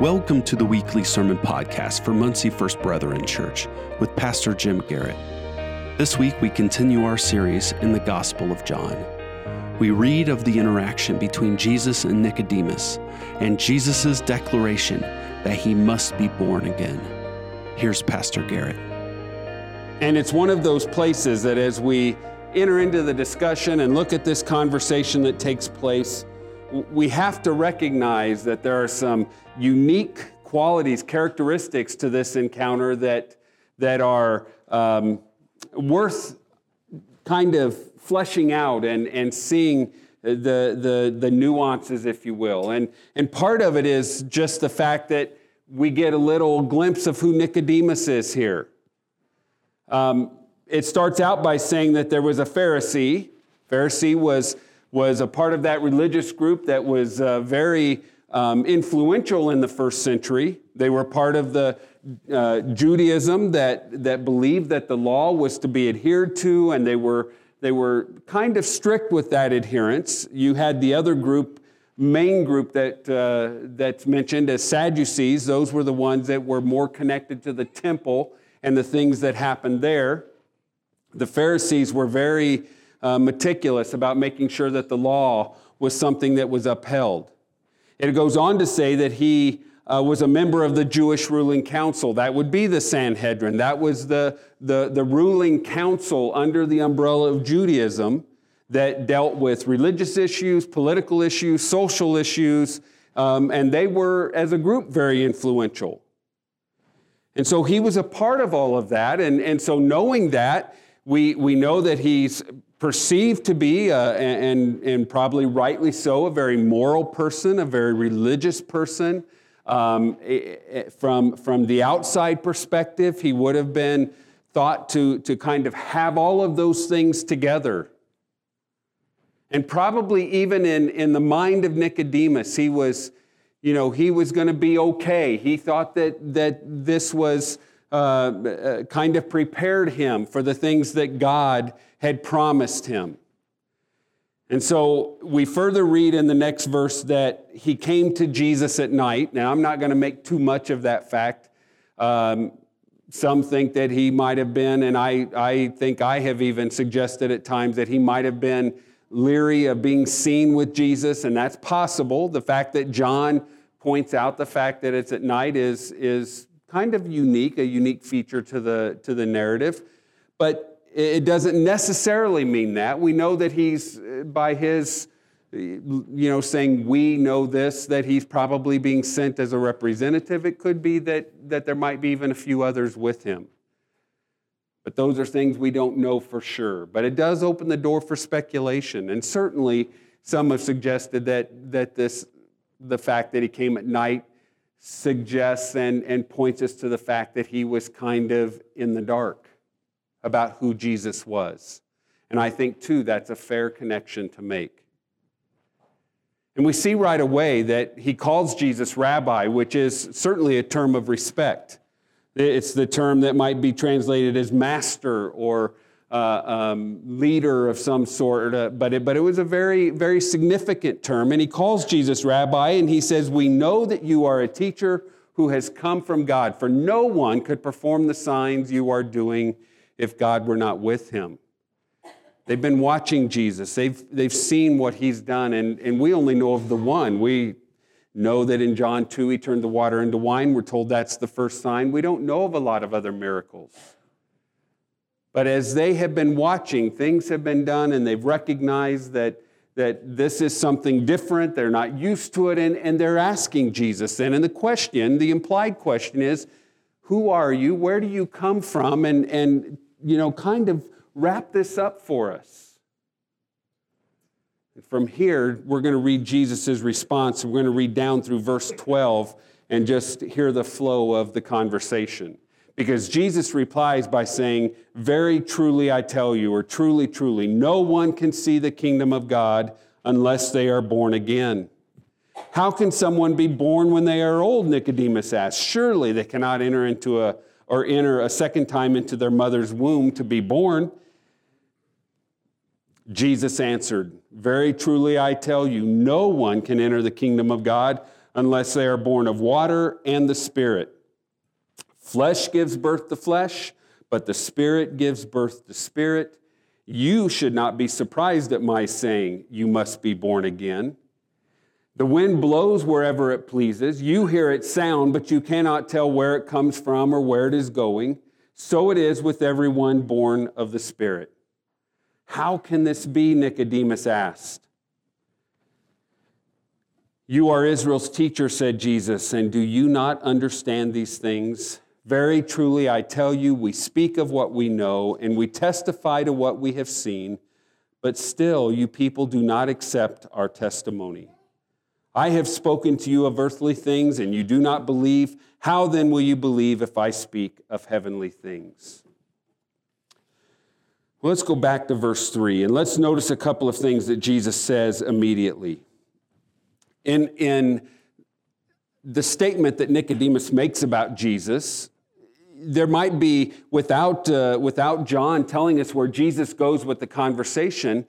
Welcome to the weekly sermon podcast for Muncie First Brethren Church with Pastor Jim Garrett. This week we continue our series in the Gospel of John. We read of the interaction between Jesus and Nicodemus and Jesus' declaration that he must be born again. Here's Pastor Garrett. And it's one of those places that as we enter into the discussion and look at this conversation that takes place, we have to recognize that there are some unique qualities, characteristics to this encounter that, that are um, worth kind of fleshing out and, and seeing the, the, the nuances, if you will. And, and part of it is just the fact that we get a little glimpse of who Nicodemus is here. Um, it starts out by saying that there was a Pharisee. Pharisee was was a part of that religious group that was uh, very um, influential in the first century. They were part of the uh, Judaism that, that believed that the law was to be adhered to, and they were, they were kind of strict with that adherence. You had the other group, main group that, uh, that's mentioned as Sadducees. Those were the ones that were more connected to the temple and the things that happened there. The Pharisees were very uh, meticulous about making sure that the law was something that was upheld. It goes on to say that he uh, was a member of the Jewish ruling council. That would be the Sanhedrin. That was the, the, the ruling council under the umbrella of Judaism that dealt with religious issues, political issues, social issues, um, and they were, as a group, very influential. And so he was a part of all of that. And, and so, knowing that, we, we know that he's perceived to be, uh, and, and probably rightly so, a very moral person, a very religious person. Um, from, from the outside perspective, he would have been thought to, to kind of have all of those things together. And probably even in, in the mind of Nicodemus, he was, you know, he was going to be okay. He thought that, that this was uh, uh, kind of prepared him for the things that God had promised him. And so we further read in the next verse that he came to Jesus at night. Now, I'm not going to make too much of that fact. Um, some think that he might have been, and I, I think I have even suggested at times that he might have been leery of being seen with Jesus, and that's possible. The fact that John points out the fact that it's at night is, is kind of unique, a unique feature to the, to the narrative. But it doesn't necessarily mean that. We know that he's, uh, by his, you know, saying we know this, that he's probably being sent as a representative. It could be that, that there might be even a few others with him. But those are things we don't know for sure. But it does open the door for speculation. And certainly, some have suggested that, that this, the fact that he came at night suggests and, and points us to the fact that he was kind of in the dark about who Jesus was. And I think, too, that's a fair connection to make. And we see right away that he calls Jesus rabbi, which is certainly a term of respect. It's the term that might be translated as master or uh, um, leader of some sort, uh, but, it, but it was a very, very significant term. And he calls Jesus rabbi, and he says, We know that you are a teacher who has come from God, for no one could perform the signs you are doing if God were not with him. They've been watching Jesus, they've, they've seen what he's done, and, and we only know of the one. We know that in John 2, he turned the water into wine. We're told that's the first sign. We don't know of a lot of other miracles. But as they have been watching, things have been done and they've recognized that, that this is something different. They're not used to it and, and they're asking Jesus then. And the question, the implied question is, who are you? Where do you come from? And, and you know, kind of wrap this up for us. From here, we're going to read Jesus' response. We're going to read down through verse 12 and just hear the flow of the conversation. Because Jesus replies by saying, Very truly I tell you, or truly, truly, no one can see the kingdom of God unless they are born again. How can someone be born when they are old? Nicodemus asked. Surely they cannot enter into a or enter a second time into their mother's womb to be born. Jesus answered, Very truly I tell you, no one can enter the kingdom of God unless they are born of water and the Spirit. Flesh gives birth to flesh, but the Spirit gives birth to spirit. You should not be surprised at my saying, You must be born again. The wind blows wherever it pleases. You hear its sound, but you cannot tell where it comes from or where it is going. So it is with everyone born of the Spirit. How can this be? Nicodemus asked. You are Israel's teacher, said Jesus, and do you not understand these things? Very truly, I tell you, we speak of what we know and we testify to what we have seen, but still you people do not accept our testimony. I have spoken to you of earthly things and you do not believe. How then will you believe if I speak of heavenly things? Well, let's go back to verse 3 and let's notice a couple of things that Jesus says immediately. In, in the statement that Nicodemus makes about Jesus, there might be, without, uh, without John telling us where Jesus goes with the conversation,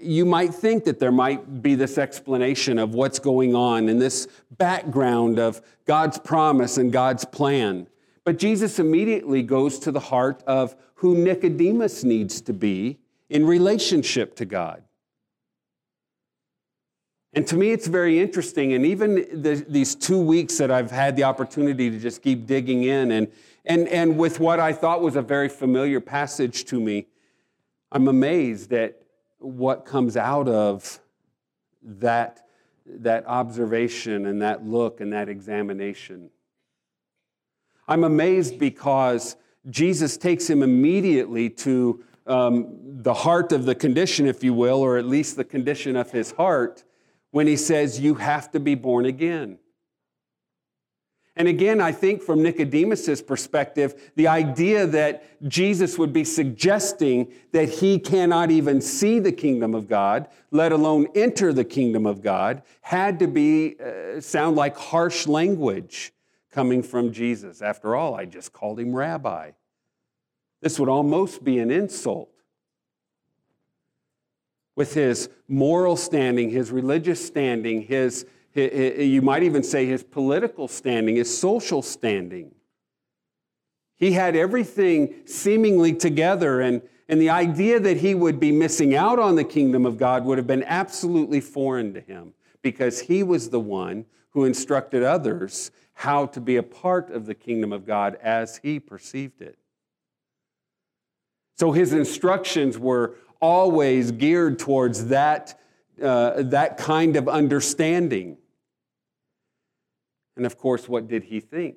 you might think that there might be this explanation of what's going on and this background of God's promise and God's plan. But Jesus immediately goes to the heart of who Nicodemus needs to be in relationship to God. And to me, it's very interesting. And even the, these two weeks that I've had the opportunity to just keep digging in and, and, and with what I thought was a very familiar passage to me, I'm amazed at what comes out of that, that observation and that look and that examination. I'm amazed because Jesus takes him immediately to um, the heart of the condition, if you will, or at least the condition of his heart, when he says, You have to be born again. And again, I think from Nicodemus's perspective, the idea that Jesus would be suggesting that he cannot even see the kingdom of God, let alone enter the kingdom of God, had to be uh, sound like harsh language coming from Jesus. After all, I just called him rabbi. This would almost be an insult. With his moral standing, his religious standing, his you might even say his political standing, his social standing. He had everything seemingly together, and, and the idea that he would be missing out on the kingdom of God would have been absolutely foreign to him because he was the one who instructed others how to be a part of the kingdom of God as he perceived it. So his instructions were always geared towards that, uh, that kind of understanding. And of course, what did he think?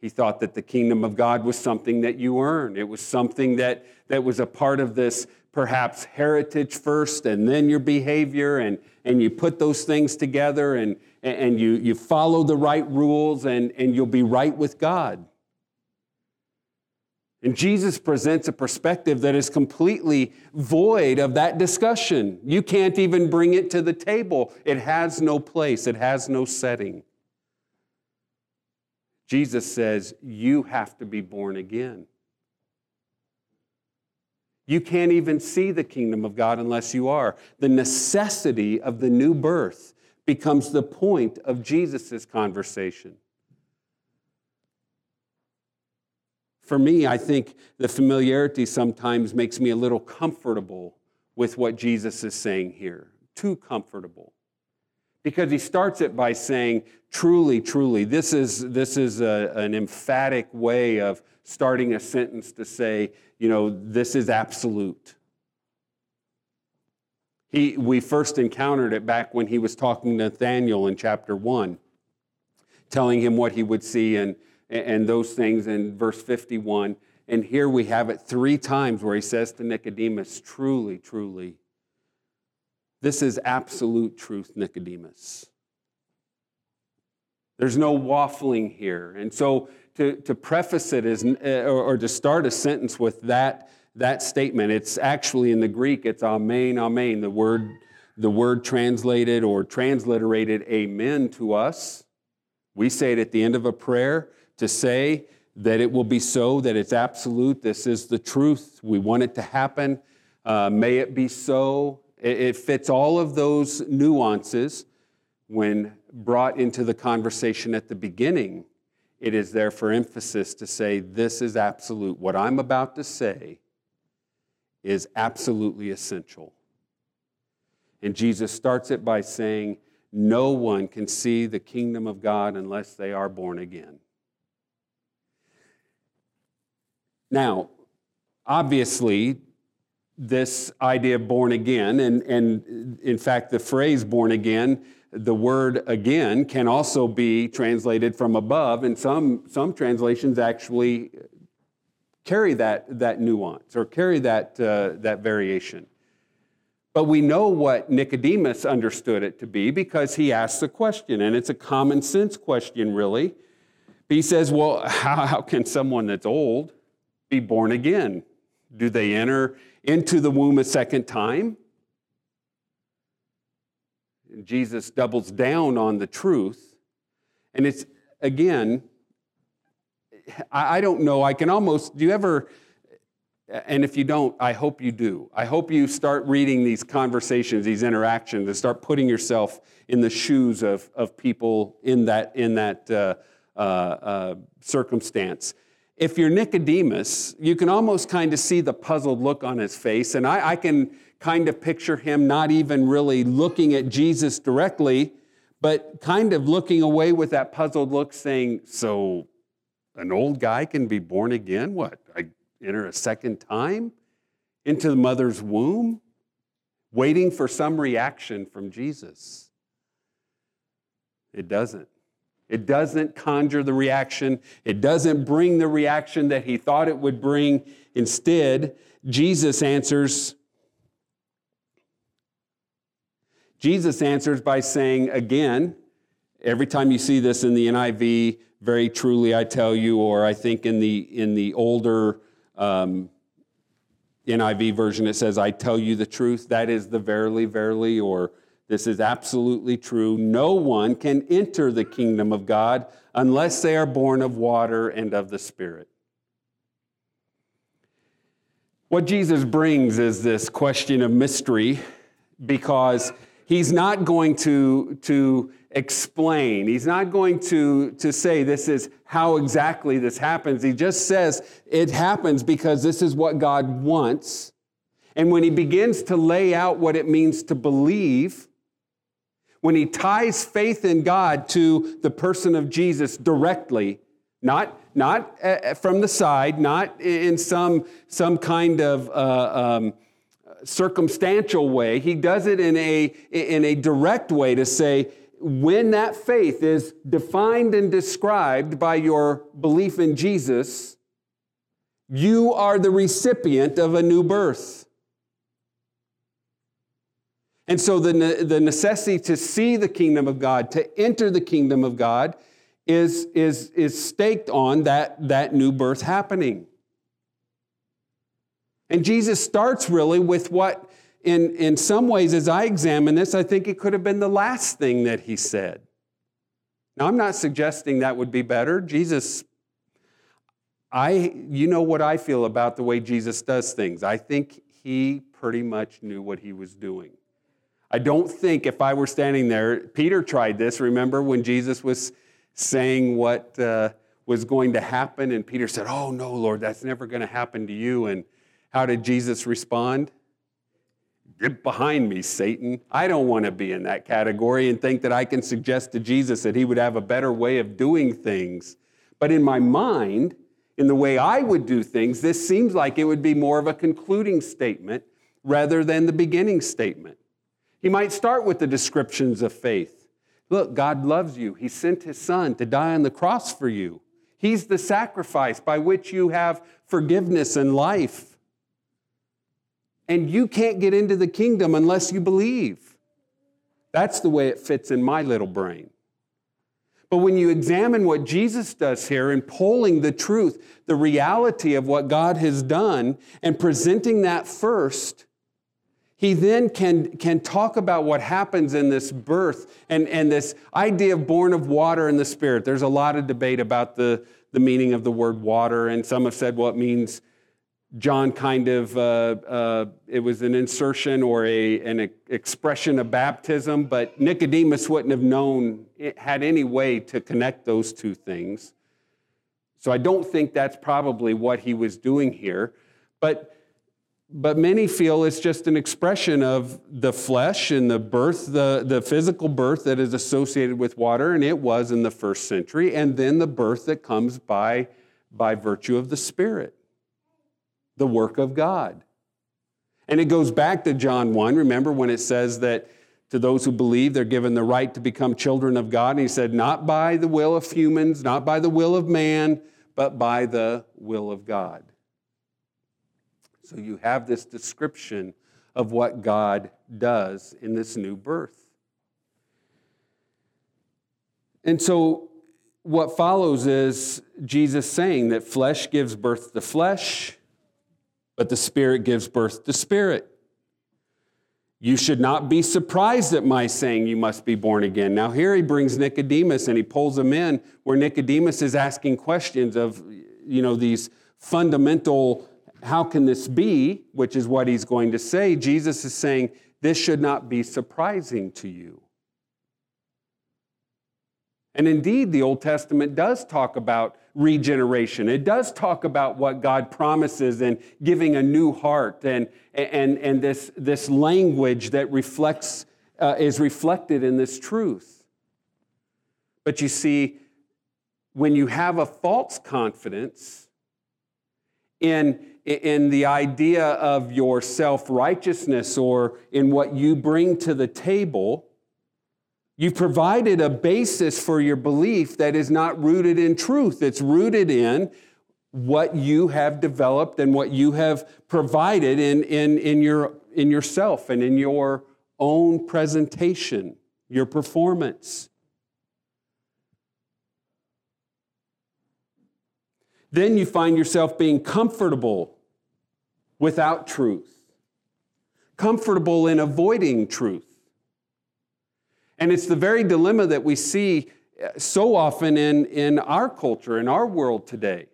He thought that the kingdom of God was something that you earn. It was something that, that was a part of this perhaps heritage first and then your behavior, and, and you put those things together and, and you, you follow the right rules and, and you'll be right with God. And Jesus presents a perspective that is completely void of that discussion. You can't even bring it to the table. It has no place, it has no setting. Jesus says, You have to be born again. You can't even see the kingdom of God unless you are. The necessity of the new birth becomes the point of Jesus' conversation. For me, I think the familiarity sometimes makes me a little comfortable with what Jesus is saying here. Too comfortable. Because he starts it by saying, truly, truly, this is, this is a, an emphatic way of starting a sentence to say, you know, this is absolute. He, we first encountered it back when he was talking to Nathaniel in chapter 1, telling him what he would see in and those things in verse 51. And here we have it three times where he says to Nicodemus, Truly, truly, this is absolute truth, Nicodemus. There's no waffling here. And so to, to preface it is, uh, or, or to start a sentence with that, that statement, it's actually in the Greek, it's amen, amen. The word, the word translated or transliterated amen to us. We say it at the end of a prayer to say that it will be so, that it's absolute, this is the truth, we want it to happen, uh, may it be so. It, it fits all of those nuances, when brought into the conversation at the beginning, it is there for emphasis to say, This is absolute. What I'm about to say is absolutely essential. And Jesus starts it by saying, No one can see the kingdom of God unless they are born again. Now, obviously, this idea of born again, and, and in fact, the phrase born again, the word again can also be translated from above, and some, some translations actually carry that, that nuance or carry that, uh, that variation. But we know what Nicodemus understood it to be because he asks the question, and it's a common sense question, really. He says, Well, how, how can someone that's old be born again? Do they enter into the womb a second time? Jesus doubles down on the truth. And it's, again, I, I don't know. I can almost, do you ever, and if you don't, I hope you do. I hope you start reading these conversations, these interactions, and start putting yourself in the shoes of, of people in that, in that uh, uh, uh, circumstance. If you're Nicodemus, you can almost kind of see the puzzled look on his face, and I, I can kind of picture him not even really looking at Jesus directly, but kind of looking away with that puzzled look, saying, So an old guy can be born again? What? Enter a second time into the mother's womb? Waiting for some reaction from Jesus. It doesn't. It doesn't conjure the reaction. It doesn't bring the reaction that he thought it would bring. Instead, Jesus answers. Jesus answers by saying again, every time you see this in the NIV, very truly I tell you, or I think in the in the older um, NIV version it says, I tell you the truth. That is the verily, verily, or this is absolutely true. No one can enter the kingdom of God unless they are born of water and of the Spirit. What Jesus brings is this question of mystery because he's not going to, to explain, he's not going to, to say this is how exactly this happens. He just says it happens because this is what God wants. And when he begins to lay out what it means to believe, when he ties faith in God to the person of Jesus directly, not, not uh, from the side, not in some, some kind of uh, um, circumstantial way. He does it in a, in a direct way to say, when that faith is defined and described by your belief in Jesus, you are the recipient of a new birth. And so the, the necessity to see the kingdom of God, to enter the kingdom of God, is, is, is staked on that, that new birth happening. And Jesus starts really with what, in, in some ways, as I examine this, I think it could have been the last thing that he said. Now, I'm not suggesting that would be better. Jesus, I, you know what I feel about the way Jesus does things. I think he pretty much knew what he was doing. I don't think if I were standing there, Peter tried this, remember when Jesus was saying what uh, was going to happen, and Peter said, Oh, no, Lord, that's never going to happen to you. And how did Jesus respond? Get behind me, Satan. I don't want to be in that category and think that I can suggest to Jesus that he would have a better way of doing things. But in my mind, in the way I would do things, this seems like it would be more of a concluding statement rather than the beginning statement. He might start with the descriptions of faith. Look, God loves you. He sent his son to die on the cross for you. He's the sacrifice by which you have forgiveness and life. And you can't get into the kingdom unless you believe. That's the way it fits in my little brain. But when you examine what Jesus does here in pulling the truth, the reality of what God has done, and presenting that first, he then can, can talk about what happens in this birth and, and this idea of born of water and the Spirit. There's a lot of debate about the, the meaning of the word water, and some have said, well, it means John kind of, uh, uh, it was an insertion or a, an expression of baptism, but Nicodemus wouldn't have known, had any way to connect those two things. So I don't think that's probably what he was doing here. But, but many feel it's just an expression of the flesh and the birth, the, the physical birth that is associated with water, and it was in the first century, and then the birth that comes by, by virtue of the Spirit the work of God. And it goes back to John 1. Remember when it says that to those who believe, they're given the right to become children of God. And he said, not by the will of humans, not by the will of man, but by the will of God. So you have this description of what God does in this new birth. And so what follows is Jesus saying that flesh gives birth to flesh, but the Spirit gives birth to spirit. You should not be surprised at my saying you must be born again. Now, here he brings Nicodemus and he pulls him in where Nicodemus is asking questions of, you know, these fundamental, how can this be, which is what he's going to say. Jesus is saying, this should not be surprising to you. And indeed, the Old Testament does talk about regeneration. It does talk about what God promises and giving a new heart and, and, and this, this language that reflects, uh, is reflected in this truth. But you see, when you have a false confidence in, in the idea of your self righteousness or in what you bring to the table, You've provided a basis for your belief that is not rooted in truth. It's rooted in what you have developed and what you have provided in, in, in, your, in yourself and in your own presentation, your performance. Then you find yourself being comfortable without truth, comfortable in avoiding truth. And it's the very dilemma that we see uh, so often in, in our culture, in our world today.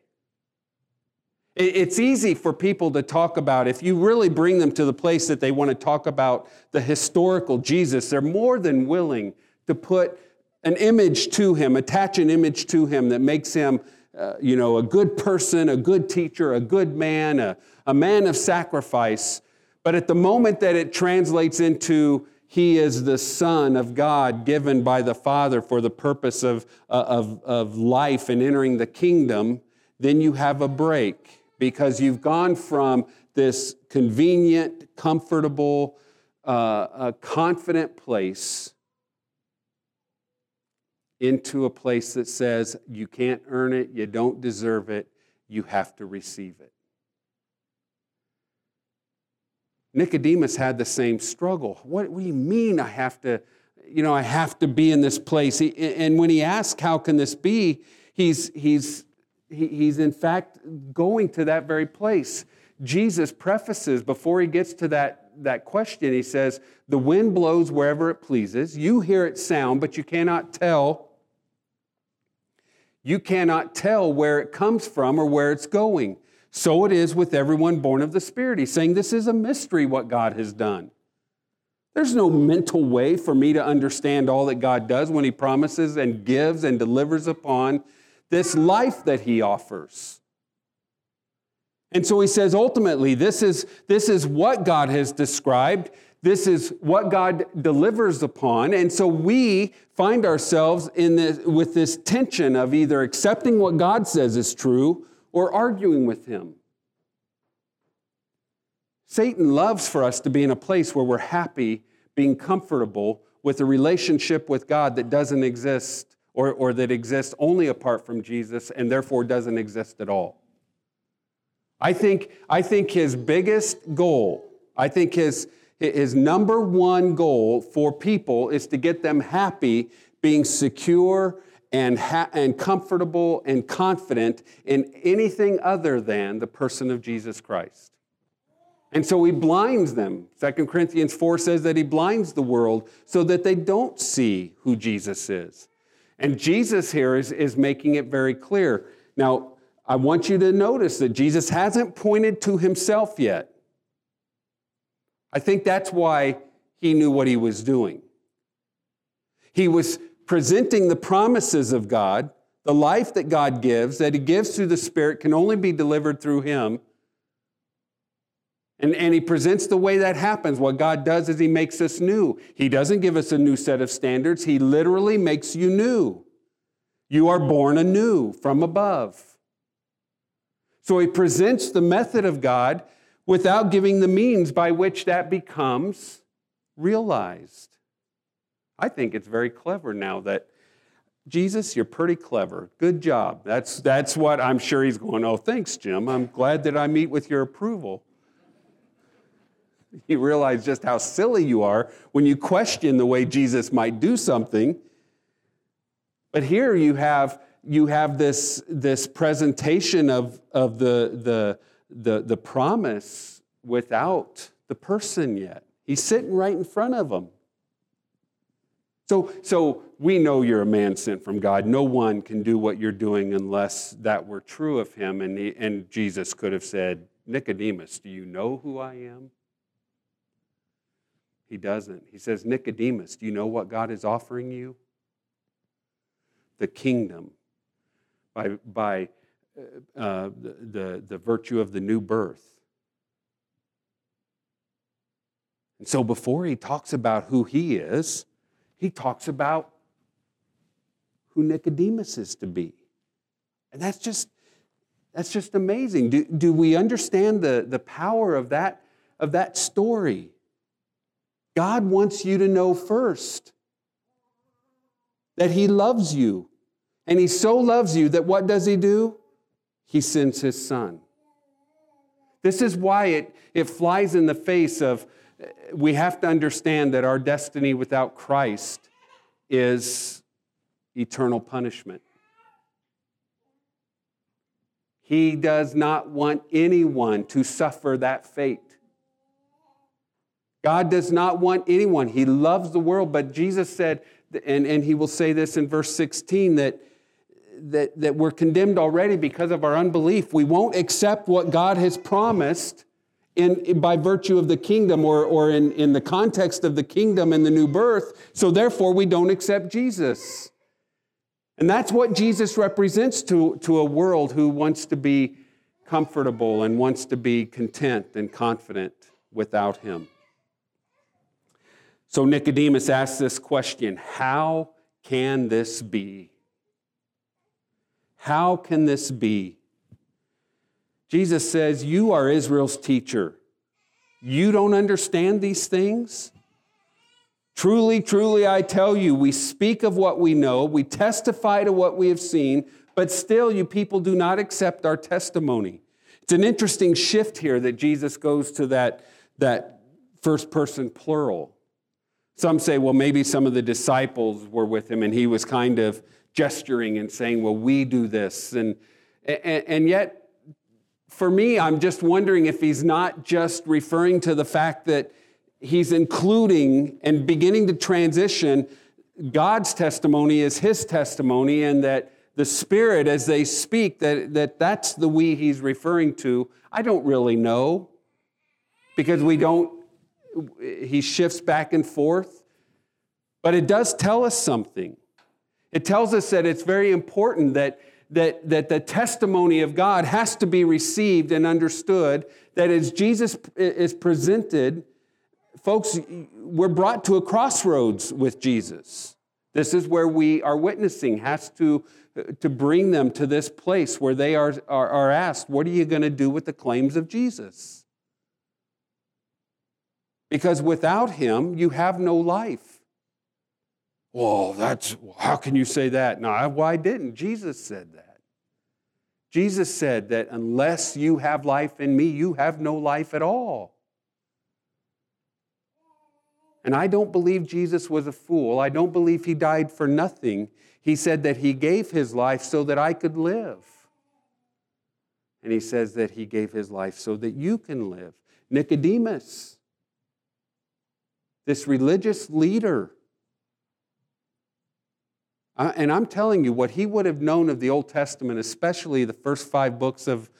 It's easy for people to talk about, if you really bring them to the place that they want to talk about the historical Jesus, they're more than willing to put an image to him, attach an image to him that makes him, uh, you know, a good person, a good teacher, a good man, a, a man of sacrifice. But at the moment that it translates into he is the Son of God given by the Father for the purpose of, uh, of, of life and entering the kingdom, then you have a break because you've gone from this convenient, comfortable, uh, confident place into a place that says you can't earn it, you don't deserve it, you have to receive it. Nicodemus had the same struggle. What, do you mean I have to, you know, I have to be in this place? And when he asks, how can this be? He's, he's, he's in fact going to that very place. Jesus prefaces before he gets to that, that question, he says, The wind blows wherever it pleases. You hear its sound, but you cannot tell. You cannot tell where it comes from or where it's going. So it is with everyone born of the Spirit. He's saying this is a mystery what God has done. There's no mental way for me to understand all that God does when He promises and gives and delivers upon this life that He offers. And so He says ultimately, this is, this is what God has described. This is what God delivers upon. And so we find ourselves in this, with this tension of either accepting what God says is true or arguing with him. Satan loves for us to be in a place where we're happy, being comfortable with a relationship with God that doesn't exist or, or that exists only apart from Jesus and therefore doesn't exist at all. I think, I think his biggest goal, I think his, his number one goal for people is to get them happy, being secure and, ha- and comfortable and confident in anything other than the person of Jesus Christ. And so he blinds them. 2 Corinthians 4 says that he blinds the world so that they don't see who Jesus is. And Jesus here is, is making it very clear. Now, I want you to notice that Jesus hasn't pointed to himself yet. I think that's why he knew what he was doing. He was presenting the promises of God, the life that God gives, that he gives through the Spirit, can only be delivered through him. And, and he presents the way that happens. What God does is he makes us new. He doesn't give us a new set of standards, he literally makes you new. You are born anew from above. So he presents the method of God without giving the means by which that becomes realized. I think it's very clever now that Jesus, you're pretty clever. Good job. That's, that's what I'm sure he's going, oh, thanks, Jim. I'm glad that I meet with your approval. You realize just how silly you are when you question the way Jesus might do something. But here you have, you have this, this presentation of, of the, the, the, the promise without the person yet. He's sitting right in front of them. So, so we know you're a man sent from God. No one can do what you're doing unless that were true of him. And, he, and Jesus could have said, Nicodemus, do you know who I am? He doesn't. He says, Nicodemus, do you know what God is offering you? The kingdom by, by uh, uh the, the, the virtue of the new birth. And so before he talks about who he is, he talks about who Nicodemus is to be. And that's just, that's just amazing. Do, do we understand the, the power of that, of that story? God wants you to know first that He loves you. And He so loves you that what does He do? He sends His Son. This is why it, it flies in the face of we have to understand that our destiny without Christ is eternal punishment. He does not want anyone to suffer that fate. God does not want anyone. He loves the world, but Jesus said, and, and he will say this in verse 16, that, that, that we're condemned already because of our unbelief. We won't accept what God has promised in, by virtue of the kingdom or, or in, in the context of the kingdom and the new birth, so therefore we don't accept Jesus. And that's what Jesus represents to, to a world who wants to be comfortable and wants to be content and confident without him. So Nicodemus asks this question How can this be? How can this be? Jesus says, You are Israel's teacher. You don't understand these things? Truly, truly, I tell you, we speak of what we know, we testify to what we have seen, but still you people do not accept our testimony. It's an interesting shift here that Jesus goes to that, that first person plural. Some say, well, maybe some of the disciples were with him and he was kind of gesturing and saying, well, we do this. And, and, and yet, for me, I'm just wondering if he's not just referring to the fact that he's including and beginning to transition God's testimony is his testimony, and that the Spirit, as they speak, that, that that's the we he's referring to. I don't really know because we don't, he shifts back and forth. But it does tell us something. It tells us that it's very important that that, that the testimony of God has to be received and understood, that as Jesus is presented, folks, we're brought to a crossroads with Jesus. This is where we are witnessing, has to, to bring them to this place where they are, are, are asked, What are you going to do with the claims of Jesus? Because without him, you have no life. Well, that's how can you say that? No, why didn't? Jesus said that. Jesus said that unless you have life in me, you have no life at all. And I don't believe Jesus was a fool. I don't believe he died for nothing. He said that he gave his life so that I could live. And he says that he gave his life so that you can live. Nicodemus, this religious leader, and I'm telling you, what he would have known of the Old Testament, especially the first five books of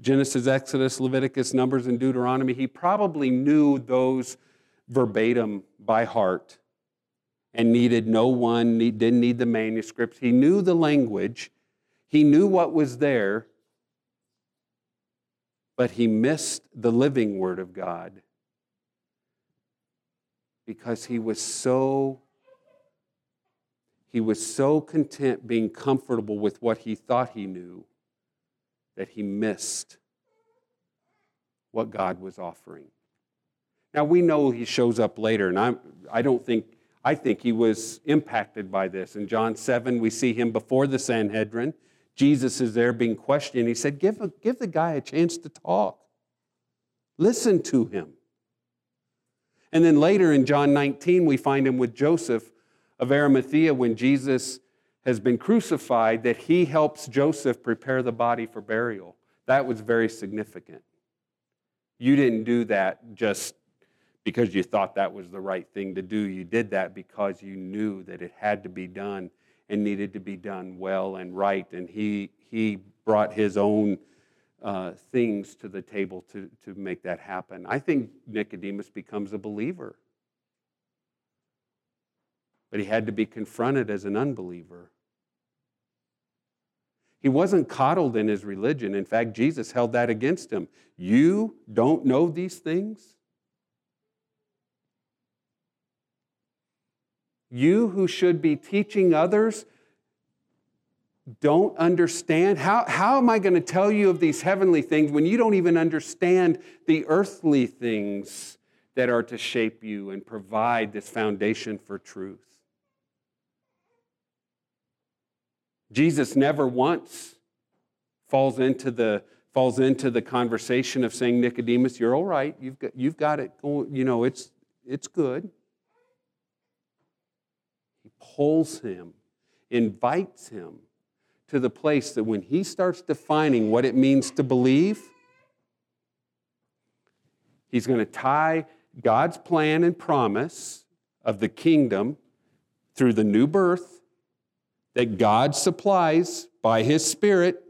Genesis, Exodus, Leviticus, Numbers, and Deuteronomy, he probably knew those verbatim by heart and needed no one, didn't need the manuscripts. He knew the language, he knew what was there, but he missed the living Word of God because he was so he was so content being comfortable with what he thought he knew that he missed what God was offering. Now we know he shows up later, and I'm, I don't think I think he was impacted by this. In John 7, we see him before the Sanhedrin. Jesus is there being questioned. He said, Give, a, give the guy a chance to talk. Listen to him. And then later in John 19, we find him with Joseph of Arimathea when Jesus has been crucified, that he helps Joseph prepare the body for burial. That was very significant. You didn't do that just because you thought that was the right thing to do. You did that because you knew that it had to be done and needed to be done well and right. And he, he brought his own uh, things to the table to, to make that happen. I think Nicodemus becomes a believer. But he had to be confronted as an unbeliever. He wasn't coddled in his religion. In fact, Jesus held that against him. You don't know these things? You who should be teaching others don't understand? How, how am I going to tell you of these heavenly things when you don't even understand the earthly things that are to shape you and provide this foundation for truth? Jesus never once falls into the falls into the conversation of saying Nicodemus, you're all right. You've got, you've got it. You know, it's it's good He pulls him, invites him to the place that when he starts defining what it means to believe, he's going to tie God's plan and promise of the kingdom through the new birth that God supplies by his spirit.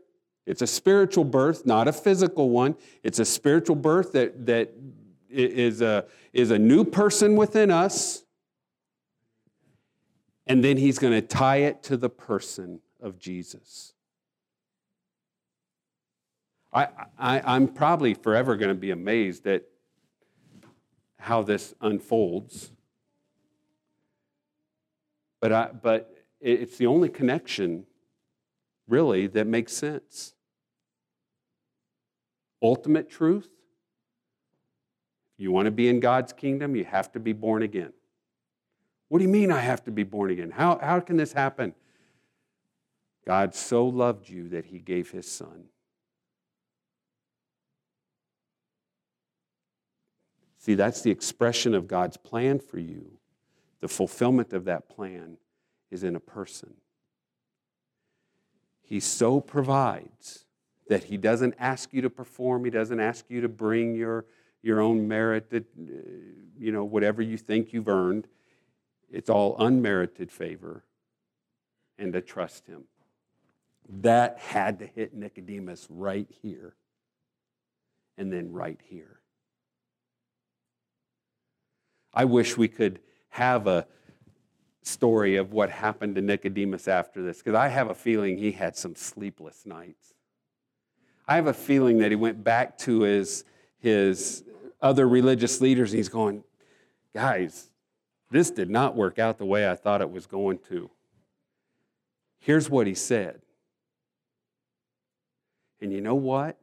It's a spiritual birth, not a physical one. It's a spiritual birth that, that is, a, is a new person within us and then he's going to tie it to the person of Jesus. I, I, am probably forever going to be amazed at how this unfolds. But, I, but it's the only connection, really, that makes sense. Ultimate truth you want to be in God's kingdom, you have to be born again. What do you mean I have to be born again? How, how can this happen? God so loved you that he gave his son. See, that's the expression of God's plan for you. The fulfillment of that plan is in a person. He so provides that he doesn't ask you to perform, he doesn't ask you to bring your, your own merit, that, uh, you know, whatever you think you've earned. It's all unmerited favor and to trust him. That had to hit Nicodemus right here and then right here. I wish we could have a story of what happened to Nicodemus after this because I have a feeling he had some sleepless nights. I have a feeling that he went back to his, his other religious leaders and he's going, guys, this did not work out the way I thought it was going to. Here's what he said. And you know what?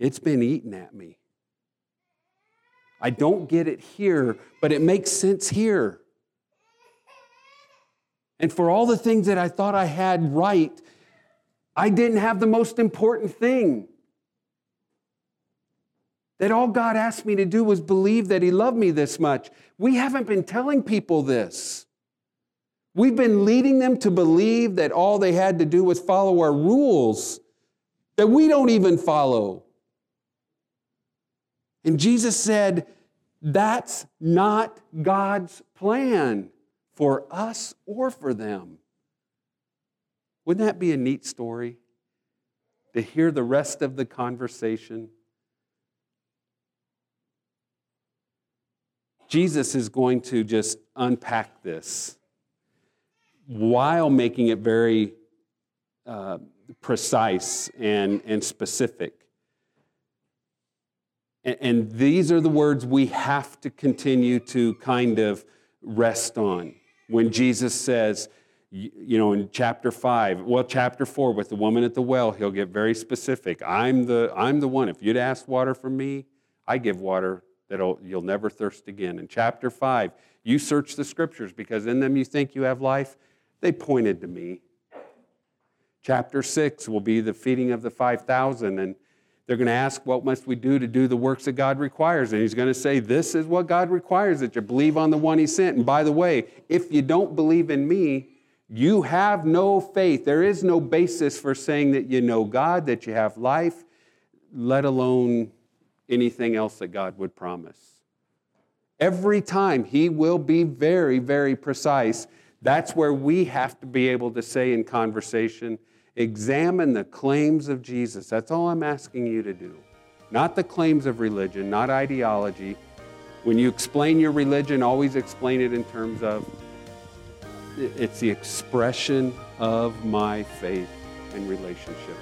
It's been eating at me. I don't get it here, but it makes sense here. And for all the things that I thought I had right, I didn't have the most important thing. That all God asked me to do was believe that He loved me this much. We haven't been telling people this. We've been leading them to believe that all they had to do was follow our rules that we don't even follow. And Jesus said, That's not God's plan for us or for them. Wouldn't that be a neat story? To hear the rest of the conversation. Jesus is going to just unpack this while making it very uh, precise and, and specific. And, and these are the words we have to continue to kind of rest on. When Jesus says, you know, in chapter five, well, chapter four with the woman at the well, he'll get very specific. I'm the, I'm the one. If you'd ask water from me, I give water that you'll never thirst again. In chapter five, you search the scriptures because in them you think you have life. They pointed to me. Chapter six will be the feeding of the 5,000, and they're going to ask, What must we do to do the works that God requires? And he's going to say, This is what God requires that you believe on the one he sent. And by the way, if you don't believe in me, you have no faith. There is no basis for saying that you know God, that you have life, let alone anything else that God would promise. Every time he will be very, very precise. That's where we have to be able to say in conversation, examine the claims of Jesus. That's all I'm asking you to do. Not the claims of religion, not ideology. When you explain your religion, always explain it in terms of it's the expression of my faith and relationship.